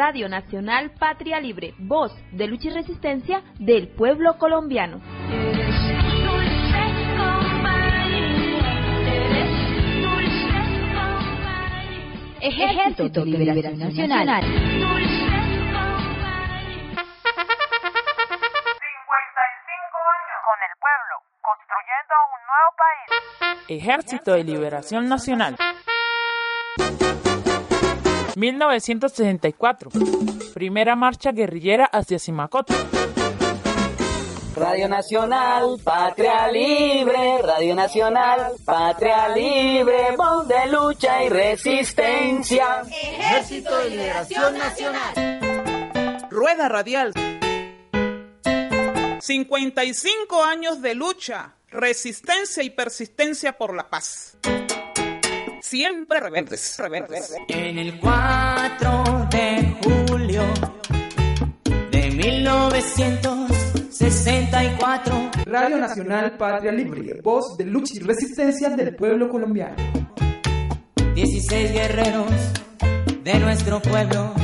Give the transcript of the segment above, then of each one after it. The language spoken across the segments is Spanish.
Radio Nacional Patria Libre, voz de lucha y resistencia del pueblo colombiano. Ejército de Liberación Nacional. 55 años con el pueblo, construyendo un nuevo país. Ejército de Liberación Nacional. 1964. Primera marcha guerrillera hacia Simacoto. Radio Nacional, Patria Libre, Radio Nacional, Patria Libre, voz de lucha y resistencia. Ejército de Liberación Nacional. Rueda Radial. 55 años de lucha, resistencia y persistencia por la paz siempre rebeldes, rebeldes. En el 4 de julio de 1964, Radio Nacional Patria Libre, voz de lucha y resistencia del pueblo colombiano. 16 guerreros de nuestro pueblo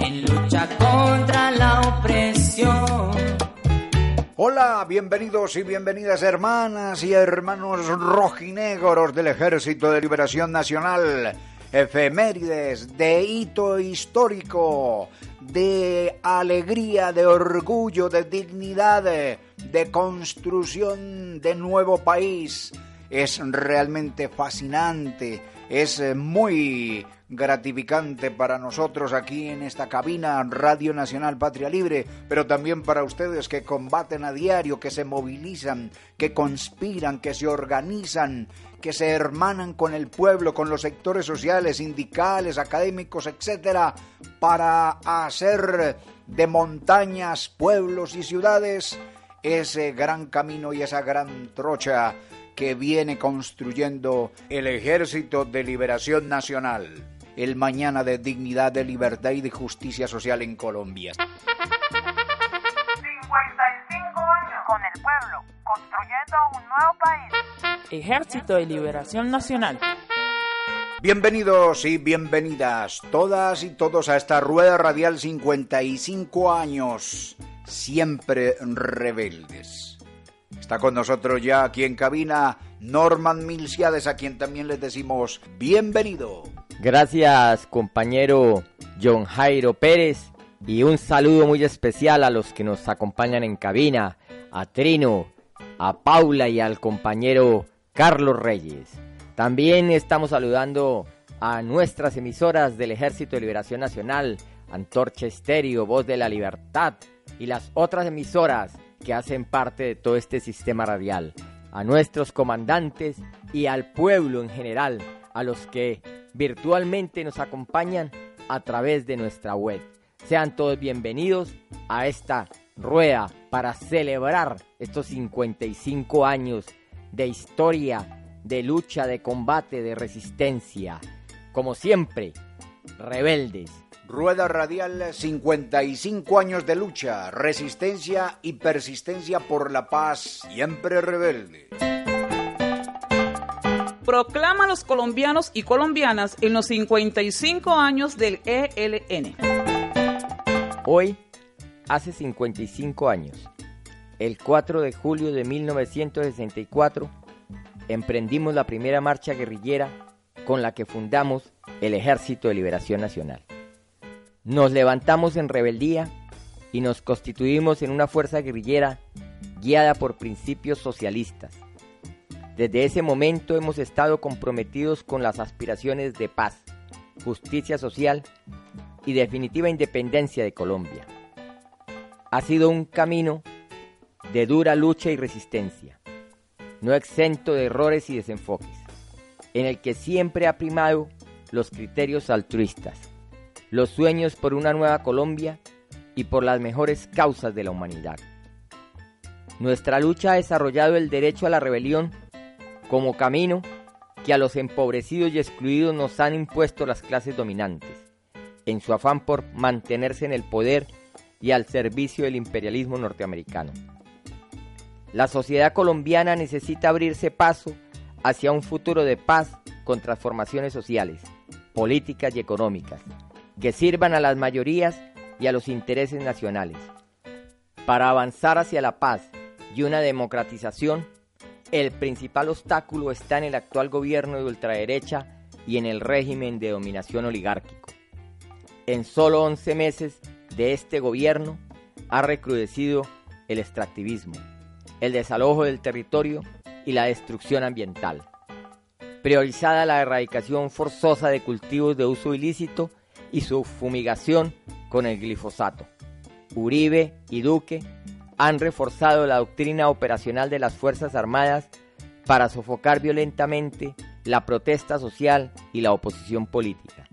en lucha contra la opresión. Hola, bienvenidos y bienvenidas hermanas y hermanos rojinegros del Ejército de Liberación Nacional. Efemérides de hito histórico, de alegría, de orgullo, de dignidad, de construcción de nuevo país. Es realmente fascinante, es muy gratificante para nosotros aquí en esta cabina Radio Nacional Patria Libre, pero también para ustedes que combaten a diario, que se movilizan, que conspiran, que se organizan, que se hermanan con el pueblo, con los sectores sociales, sindicales, académicos, etcétera, para hacer de montañas, pueblos y ciudades ese gran camino y esa gran trocha que viene construyendo el Ejército de Liberación Nacional el mañana de dignidad, de libertad y de justicia social en Colombia. 55 años con el pueblo, construyendo un nuevo país. Ejército de Liberación Nacional. Bienvenidos y bienvenidas todas y todos a esta rueda radial 55 años, siempre rebeldes. Está con nosotros ya aquí en cabina Norman Milciades, a quien también les decimos bienvenido. Gracias compañero John Jairo Pérez y un saludo muy especial a los que nos acompañan en cabina, a Trino, a Paula y al compañero Carlos Reyes. También estamos saludando a nuestras emisoras del Ejército de Liberación Nacional, Antorcha Estéreo, Voz de la Libertad y las otras emisoras que hacen parte de todo este sistema radial, a nuestros comandantes y al pueblo en general, a los que virtualmente nos acompañan a través de nuestra web. Sean todos bienvenidos a esta rueda para celebrar estos 55 años de historia, de lucha, de combate, de resistencia. Como siempre, rebeldes. Rueda Radial 55 años de lucha, resistencia y persistencia por la paz, siempre rebelde proclama a los colombianos y colombianas en los 55 años del ELN. Hoy, hace 55 años, el 4 de julio de 1964, emprendimos la primera marcha guerrillera con la que fundamos el Ejército de Liberación Nacional. Nos levantamos en rebeldía y nos constituimos en una fuerza guerrillera guiada por principios socialistas desde ese momento hemos estado comprometidos con las aspiraciones de paz, justicia social y definitiva independencia de Colombia. Ha sido un camino de dura lucha y resistencia, no exento de errores y desenfoques, en el que siempre ha primado los criterios altruistas, los sueños por una nueva Colombia y por las mejores causas de la humanidad. Nuestra lucha ha desarrollado el derecho a la rebelión como camino que a los empobrecidos y excluidos nos han impuesto las clases dominantes, en su afán por mantenerse en el poder y al servicio del imperialismo norteamericano. La sociedad colombiana necesita abrirse paso hacia un futuro de paz con transformaciones sociales, políticas y económicas, que sirvan a las mayorías y a los intereses nacionales. Para avanzar hacia la paz y una democratización, el principal obstáculo está en el actual gobierno de ultraderecha y en el régimen de dominación oligárquico. En solo 11 meses de este gobierno ha recrudecido el extractivismo, el desalojo del territorio y la destrucción ambiental. Priorizada la erradicación forzosa de cultivos de uso ilícito y su fumigación con el glifosato. Uribe y Duque han reforzado la doctrina operacional de las Fuerzas Armadas para sofocar violentamente la protesta social y la oposición política,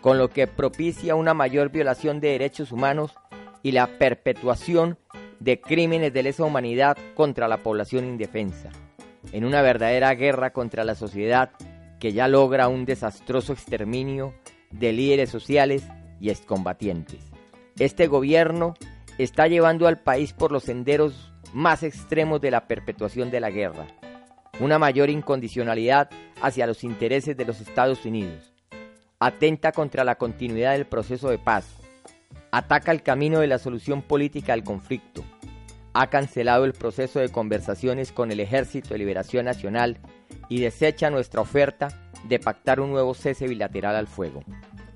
con lo que propicia una mayor violación de derechos humanos y la perpetuación de crímenes de lesa humanidad contra la población indefensa, en una verdadera guerra contra la sociedad que ya logra un desastroso exterminio de líderes sociales y excombatientes. Este gobierno está llevando al país por los senderos más extremos de la perpetuación de la guerra, una mayor incondicionalidad hacia los intereses de los Estados Unidos, atenta contra la continuidad del proceso de paz, ataca el camino de la solución política al conflicto, ha cancelado el proceso de conversaciones con el Ejército de Liberación Nacional y desecha nuestra oferta de pactar un nuevo cese bilateral al fuego.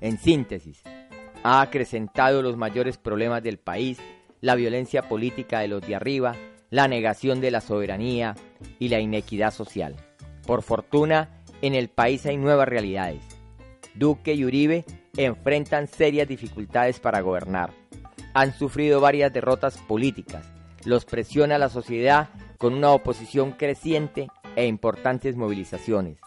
En síntesis, ha acrecentado los mayores problemas del país, la violencia política de los de arriba, la negación de la soberanía y la inequidad social. Por fortuna, en el país hay nuevas realidades. Duque y Uribe enfrentan serias dificultades para gobernar. Han sufrido varias derrotas políticas. Los presiona la sociedad con una oposición creciente e importantes movilizaciones.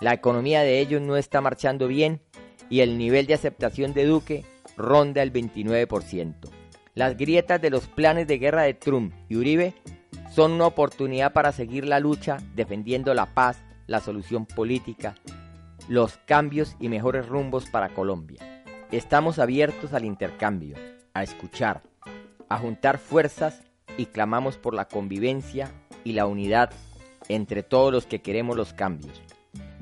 La economía de ellos no está marchando bien y el nivel de aceptación de Duque ronda el 29%. Las grietas de los planes de guerra de Trump y Uribe son una oportunidad para seguir la lucha defendiendo la paz, la solución política, los cambios y mejores rumbos para Colombia. Estamos abiertos al intercambio, a escuchar, a juntar fuerzas y clamamos por la convivencia y la unidad entre todos los que queremos los cambios.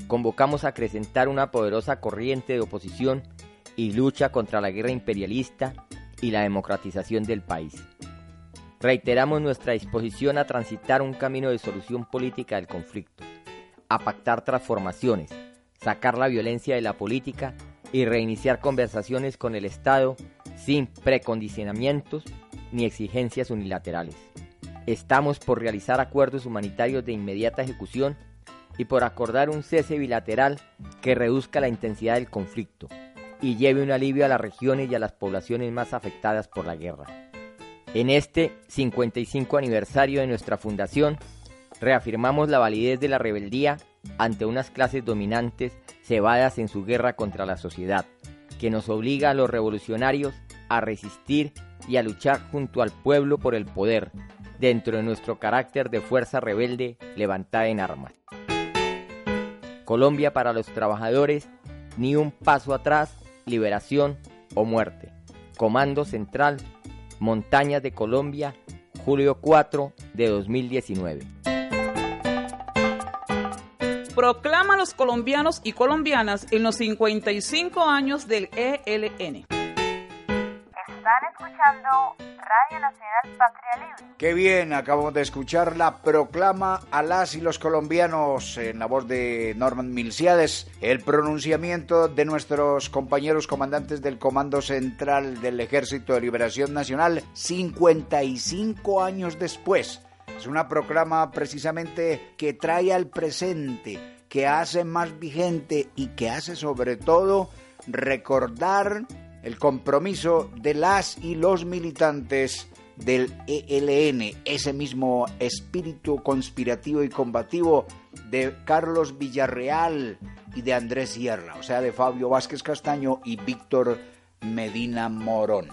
Convocamos a acrecentar una poderosa corriente de oposición y lucha contra la guerra imperialista y la democratización del país. Reiteramos nuestra disposición a transitar un camino de solución política del conflicto, a pactar transformaciones, sacar la violencia de la política y reiniciar conversaciones con el Estado sin precondicionamientos ni exigencias unilaterales. Estamos por realizar acuerdos humanitarios de inmediata ejecución y por acordar un cese bilateral que reduzca la intensidad del conflicto, y lleve un alivio a las regiones y a las poblaciones más afectadas por la guerra. En este 55 aniversario de nuestra fundación, reafirmamos la validez de la rebeldía ante unas clases dominantes cebadas en su guerra contra la sociedad, que nos obliga a los revolucionarios a resistir y a luchar junto al pueblo por el poder, dentro de nuestro carácter de fuerza rebelde levantada en armas. Colombia para los trabajadores, ni un paso atrás liberación o muerte. Comando Central, Montañas de Colombia, julio 4 de 2019. Proclama a los colombianos y colombianas en los 55 años del ELN. Escuchando Radio Nacional Patria Libre. Qué bien, acabamos de escuchar la proclama a las y los colombianos en la voz de Norman Milciades, el pronunciamiento de nuestros compañeros comandantes del Comando Central del Ejército de Liberación Nacional 55 años después. Es una proclama precisamente que trae al presente, que hace más vigente y que hace sobre todo recordar el compromiso de las y los militantes del ELN, ese mismo espíritu conspirativo y combativo de Carlos Villarreal y de Andrés Sierra, o sea, de Fabio Vázquez Castaño y Víctor Medina Morón.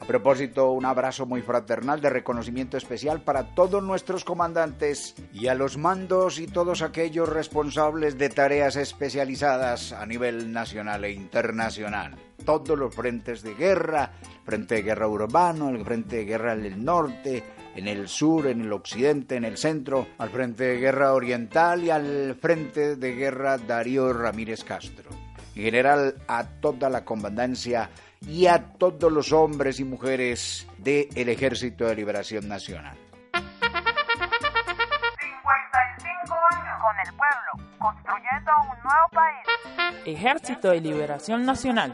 A propósito, un abrazo muy fraternal de reconocimiento especial para todos nuestros comandantes y a los mandos y todos aquellos responsables de tareas especializadas a nivel nacional e internacional. Todos los frentes de guerra, frente de guerra urbano, el frente de guerra del norte, en el sur, en el occidente, en el centro, al frente de guerra oriental y al frente de guerra Darío Ramírez Castro. En general, a toda la comandancia y a todos los hombres y mujeres del Ejército de Liberación Nacional. 55 años con el pueblo, construyendo un nuevo país. Ejército de Liberación Nacional.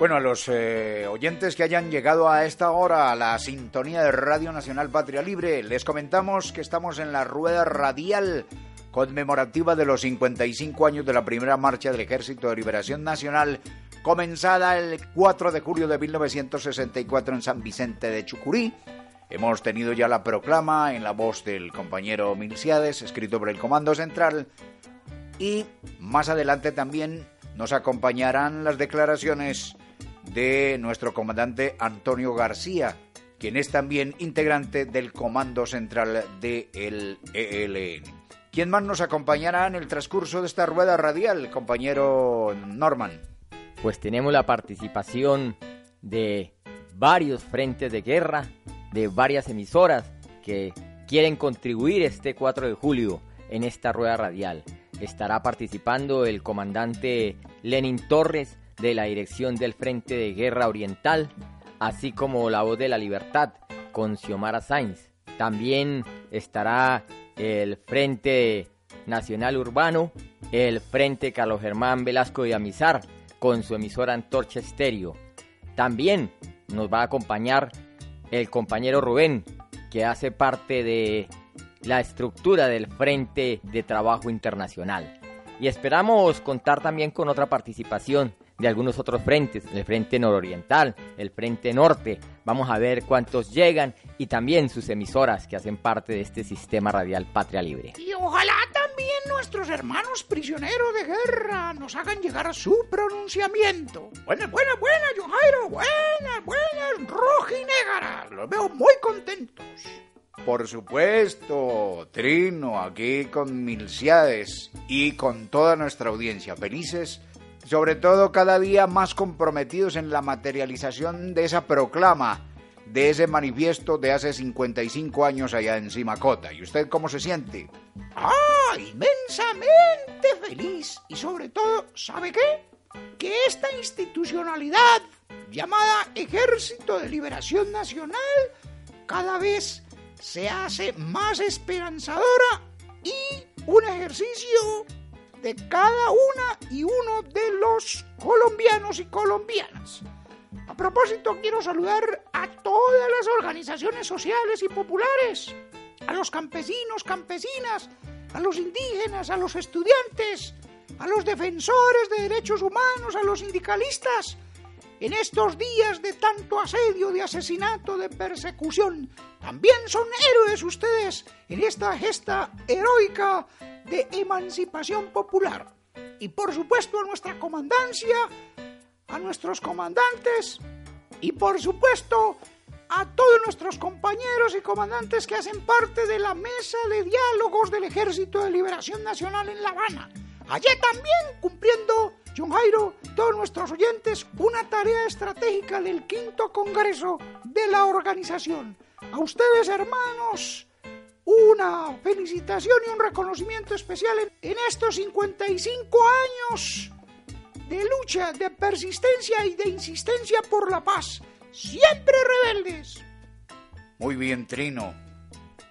Bueno, a los eh, oyentes que hayan llegado a esta hora a la sintonía de Radio Nacional Patria Libre, les comentamos que estamos en la rueda radial conmemorativa de los 55 años de la primera marcha del Ejército de Liberación Nacional, comenzada el 4 de julio de 1964 en San Vicente de Chucurí. Hemos tenido ya la proclama en la voz del compañero Milciades, escrito por el Comando Central, y más adelante también nos acompañarán las declaraciones de nuestro comandante Antonio García, quien es también integrante del Comando Central del ELN. ¿Quién más nos acompañará en el transcurso de esta rueda radial, compañero Norman? Pues tenemos la participación de varios frentes de guerra, de varias emisoras que quieren contribuir este 4 de julio en esta rueda radial. Estará participando el comandante Lenin Torres, de la dirección del Frente de Guerra Oriental, así como la voz de la libertad con Xiomara Sainz. También estará el Frente Nacional Urbano, el Frente Carlos Germán Velasco de Amizar con su emisora Antorcha Estéreo. También nos va a acompañar el compañero Rubén, que hace parte de la estructura del Frente de Trabajo Internacional. Y esperamos contar también con otra participación de algunos otros frentes, el frente nororiental, el frente norte. Vamos a ver cuántos llegan y también sus emisoras que hacen parte de este sistema radial Patria Libre. Y ojalá también nuestros hermanos prisioneros de guerra nos hagan llegar su pronunciamiento. Buenas, buenas, buenas, John Jairo, buenas, buenas, rojinegras. Los veo muy contentos. Por supuesto, Trino, aquí con Milciades y con toda nuestra audiencia. Felices sobre todo cada día más comprometidos en la materialización de esa proclama, de ese manifiesto de hace 55 años allá en Simacota. ¿Y usted cómo se siente? ¡Ah! Inmensamente feliz. Y sobre todo, ¿sabe qué? Que esta institucionalidad llamada Ejército de Liberación Nacional cada vez se hace más esperanzadora y un ejercicio de cada una y uno de los colombianos y colombianas. A propósito, quiero saludar a todas las organizaciones sociales y populares, a los campesinos, campesinas, a los indígenas, a los estudiantes, a los defensores de derechos humanos, a los sindicalistas, en estos días de tanto asedio, de asesinato, de persecución. También son héroes ustedes en esta gesta heroica de emancipación popular. Y por supuesto a nuestra comandancia, a nuestros comandantes y por supuesto a todos nuestros compañeros y comandantes que hacen parte de la mesa de diálogos del Ejército de Liberación Nacional en La Habana. Allá también cumpliendo, John Jairo, todos nuestros oyentes, una tarea estratégica del quinto Congreso de la organización. A ustedes, hermanos, una felicitación y un reconocimiento especial en, estos 55 años de lucha, de persistencia y de insistencia por la paz. Siempre rebeldes. Muy bien, Trino.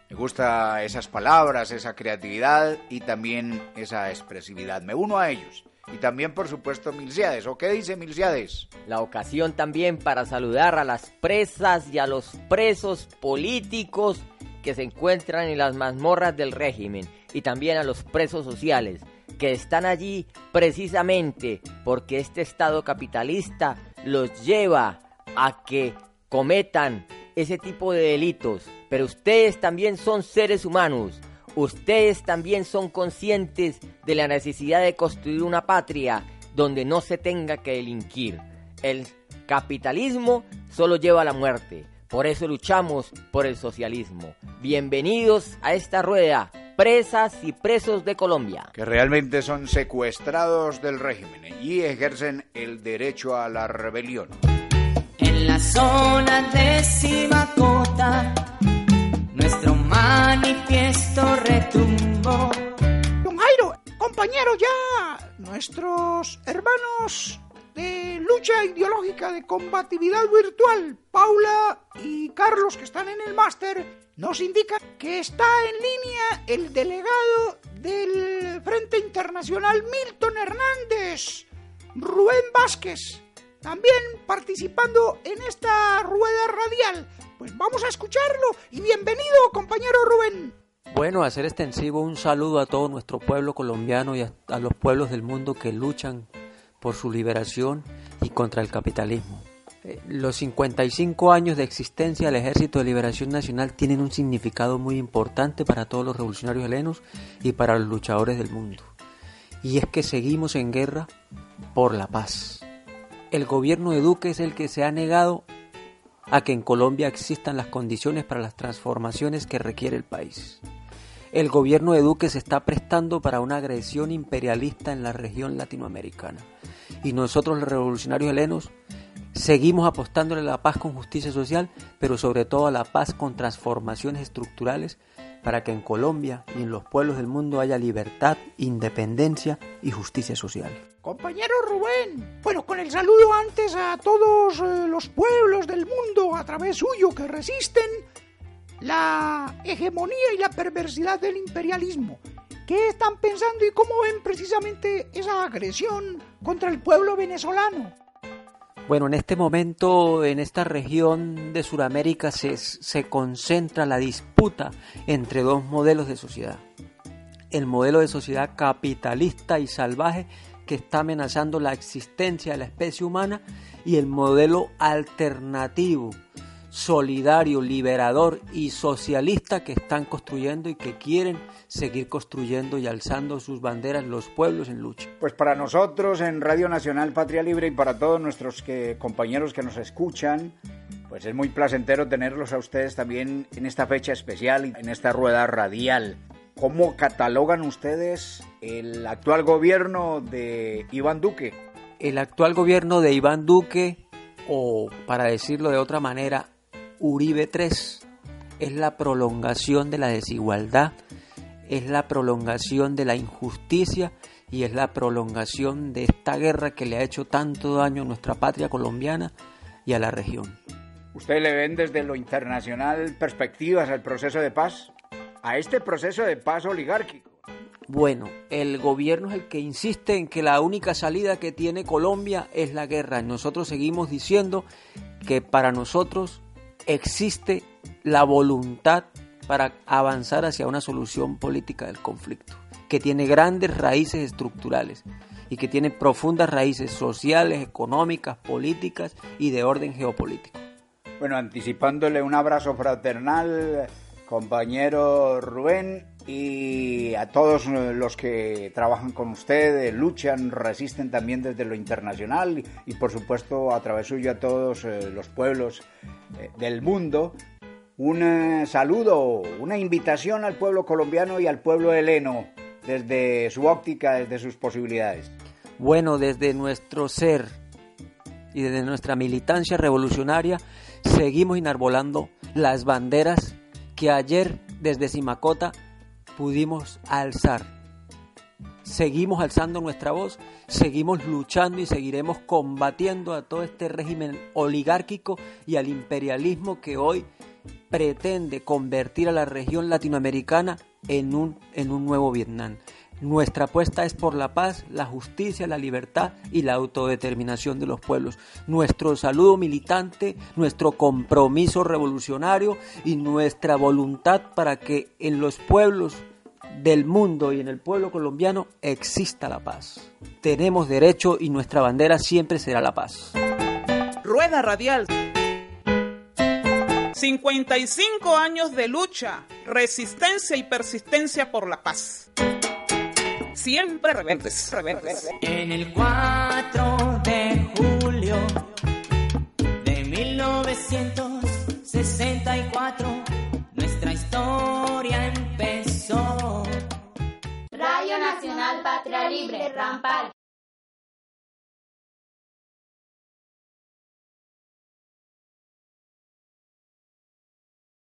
Me gusta esas palabras, esa creatividad y también esa expresividad. Me uno a ellos. Y también, por supuesto, Milciades. ¿O qué dice Milciades? La ocasión también para saludar a las presas y a los presos políticos que se encuentran en las mazmorras del régimen y también a los presos sociales que están allí precisamente porque este Estado capitalista los lleva a que cometan ese tipo de delitos. Pero ustedes también son seres humanos. Ustedes también son conscientes de la necesidad de construir una patria donde no se tenga que delinquir. El capitalismo solo lleva a la muerte. Por eso luchamos por el socialismo. Bienvenidos a esta rueda, presas y presos de Colombia. Que realmente son secuestrados del régimen y ejercen el derecho a la rebelión. En la zona de Simacota, nuestro manifiesto retumbó. Don Jairo, compañero, ya nuestros hermanos de lucha ideológica de combatividad virtual, Paula y Carlos, que están en el máster, nos indican que está en línea el delegado del Frente Internacional Milton Hernández, Rubén Vázquez, también participando en esta rueda radial. Pues vamos a escucharlo y bienvenido, compañero Rubén. Bueno, hacer extensivo un saludo a todo nuestro pueblo colombiano y a, los pueblos del mundo que luchan por su liberación y contra el capitalismo. Eh, Los 55 años de existencia del Ejército de Liberación Nacional tienen un significado muy importante para todos los revolucionarios helenos y para los luchadores del mundo. Y es que seguimos en guerra por la paz. El gobierno de Duque es el que se ha negado a que en Colombia existan las condiciones para las transformaciones que requiere el país. El gobierno de Duque se está prestando para una agresión imperialista en la región latinoamericana. Y nosotros los revolucionarios helenos seguimos apostándole a la paz con justicia social, pero sobre todo a la paz con transformaciones estructurales para que en Colombia y en los pueblos del mundo haya libertad, independencia y justicia social. Compañero Rubén, bueno, con el saludo antes a todos eh, los pueblos del mundo a través suyo que resisten la hegemonía y la perversidad del imperialismo. ¿Qué están pensando y cómo ven precisamente esa agresión contra el pueblo venezolano? Bueno, en este momento, en esta región de Sudamérica se, se concentra la disputa entre dos modelos de sociedad. El modelo de sociedad capitalista y salvaje que está amenazando la existencia de la especie humana y el modelo alternativo, solidario, liberador y socialista que están construyendo y que quieren seguir construyendo y alzando sus banderas los pueblos en lucha. Pues para nosotros en Radio Nacional Patria Libre y para todos nuestros que, compañeros que nos escuchan, pues es muy placentero tenerlos a ustedes también en esta fecha especial, en esta rueda radial. ¿Cómo catalogan ustedes el actual gobierno de Iván Duque? El actual gobierno de Iván Duque, o para decirlo de otra manera, Uribe 3, es la prolongación de la desigualdad, es la prolongación de la injusticia y es la prolongación de esta guerra que le ha hecho tanto daño a nuestra patria colombiana y a la región. ¿Usted le ven desde lo internacional perspectivas al proceso de paz? A este proceso de paz oligárquico. Bueno, el gobierno es el que insiste en que la única salida que tiene Colombia es la guerra. Nosotros seguimos diciendo que para nosotros existe la voluntad para avanzar hacia una solución política del conflicto, que tiene grandes raíces estructurales y que tiene profundas raíces sociales, económicas, políticas y de orden geopolítico. Bueno, anticipándole un abrazo fraternal, compañero Rubén, y a todos los que trabajan con usted, luchan, resisten también desde lo internacional y por supuesto a través suyo a todos eh, los pueblos eh, del mundo. Un eh, saludo, una invitación al pueblo colombiano y al pueblo heleno desde su óptica, desde sus posibilidades. Bueno, desde nuestro ser y desde nuestra militancia revolucionaria seguimos enarbolando las banderas que ayer desde Simacota pudimos alzar. Seguimos alzando nuestra voz, seguimos luchando y seguiremos combatiendo a todo este régimen oligárquico y al imperialismo que hoy pretende convertir a la región latinoamericana en un, en un nuevo Vietnam. Nuestra apuesta es por la paz, la justicia, la libertad y la autodeterminación de los pueblos. Nuestro saludo militante, nuestro compromiso revolucionario y nuestra voluntad para que en los pueblos del mundo y en el pueblo colombiano exista la paz. Tenemos derecho y nuestra bandera siempre será la paz. Rueda Radial. 55 años de lucha, resistencia y persistencia por la paz. Siempre rebeldes, rebeldes. En el 4 de julio de 1964, nuestra historia empezó. Radio Nacional Patria Libre, Rampal.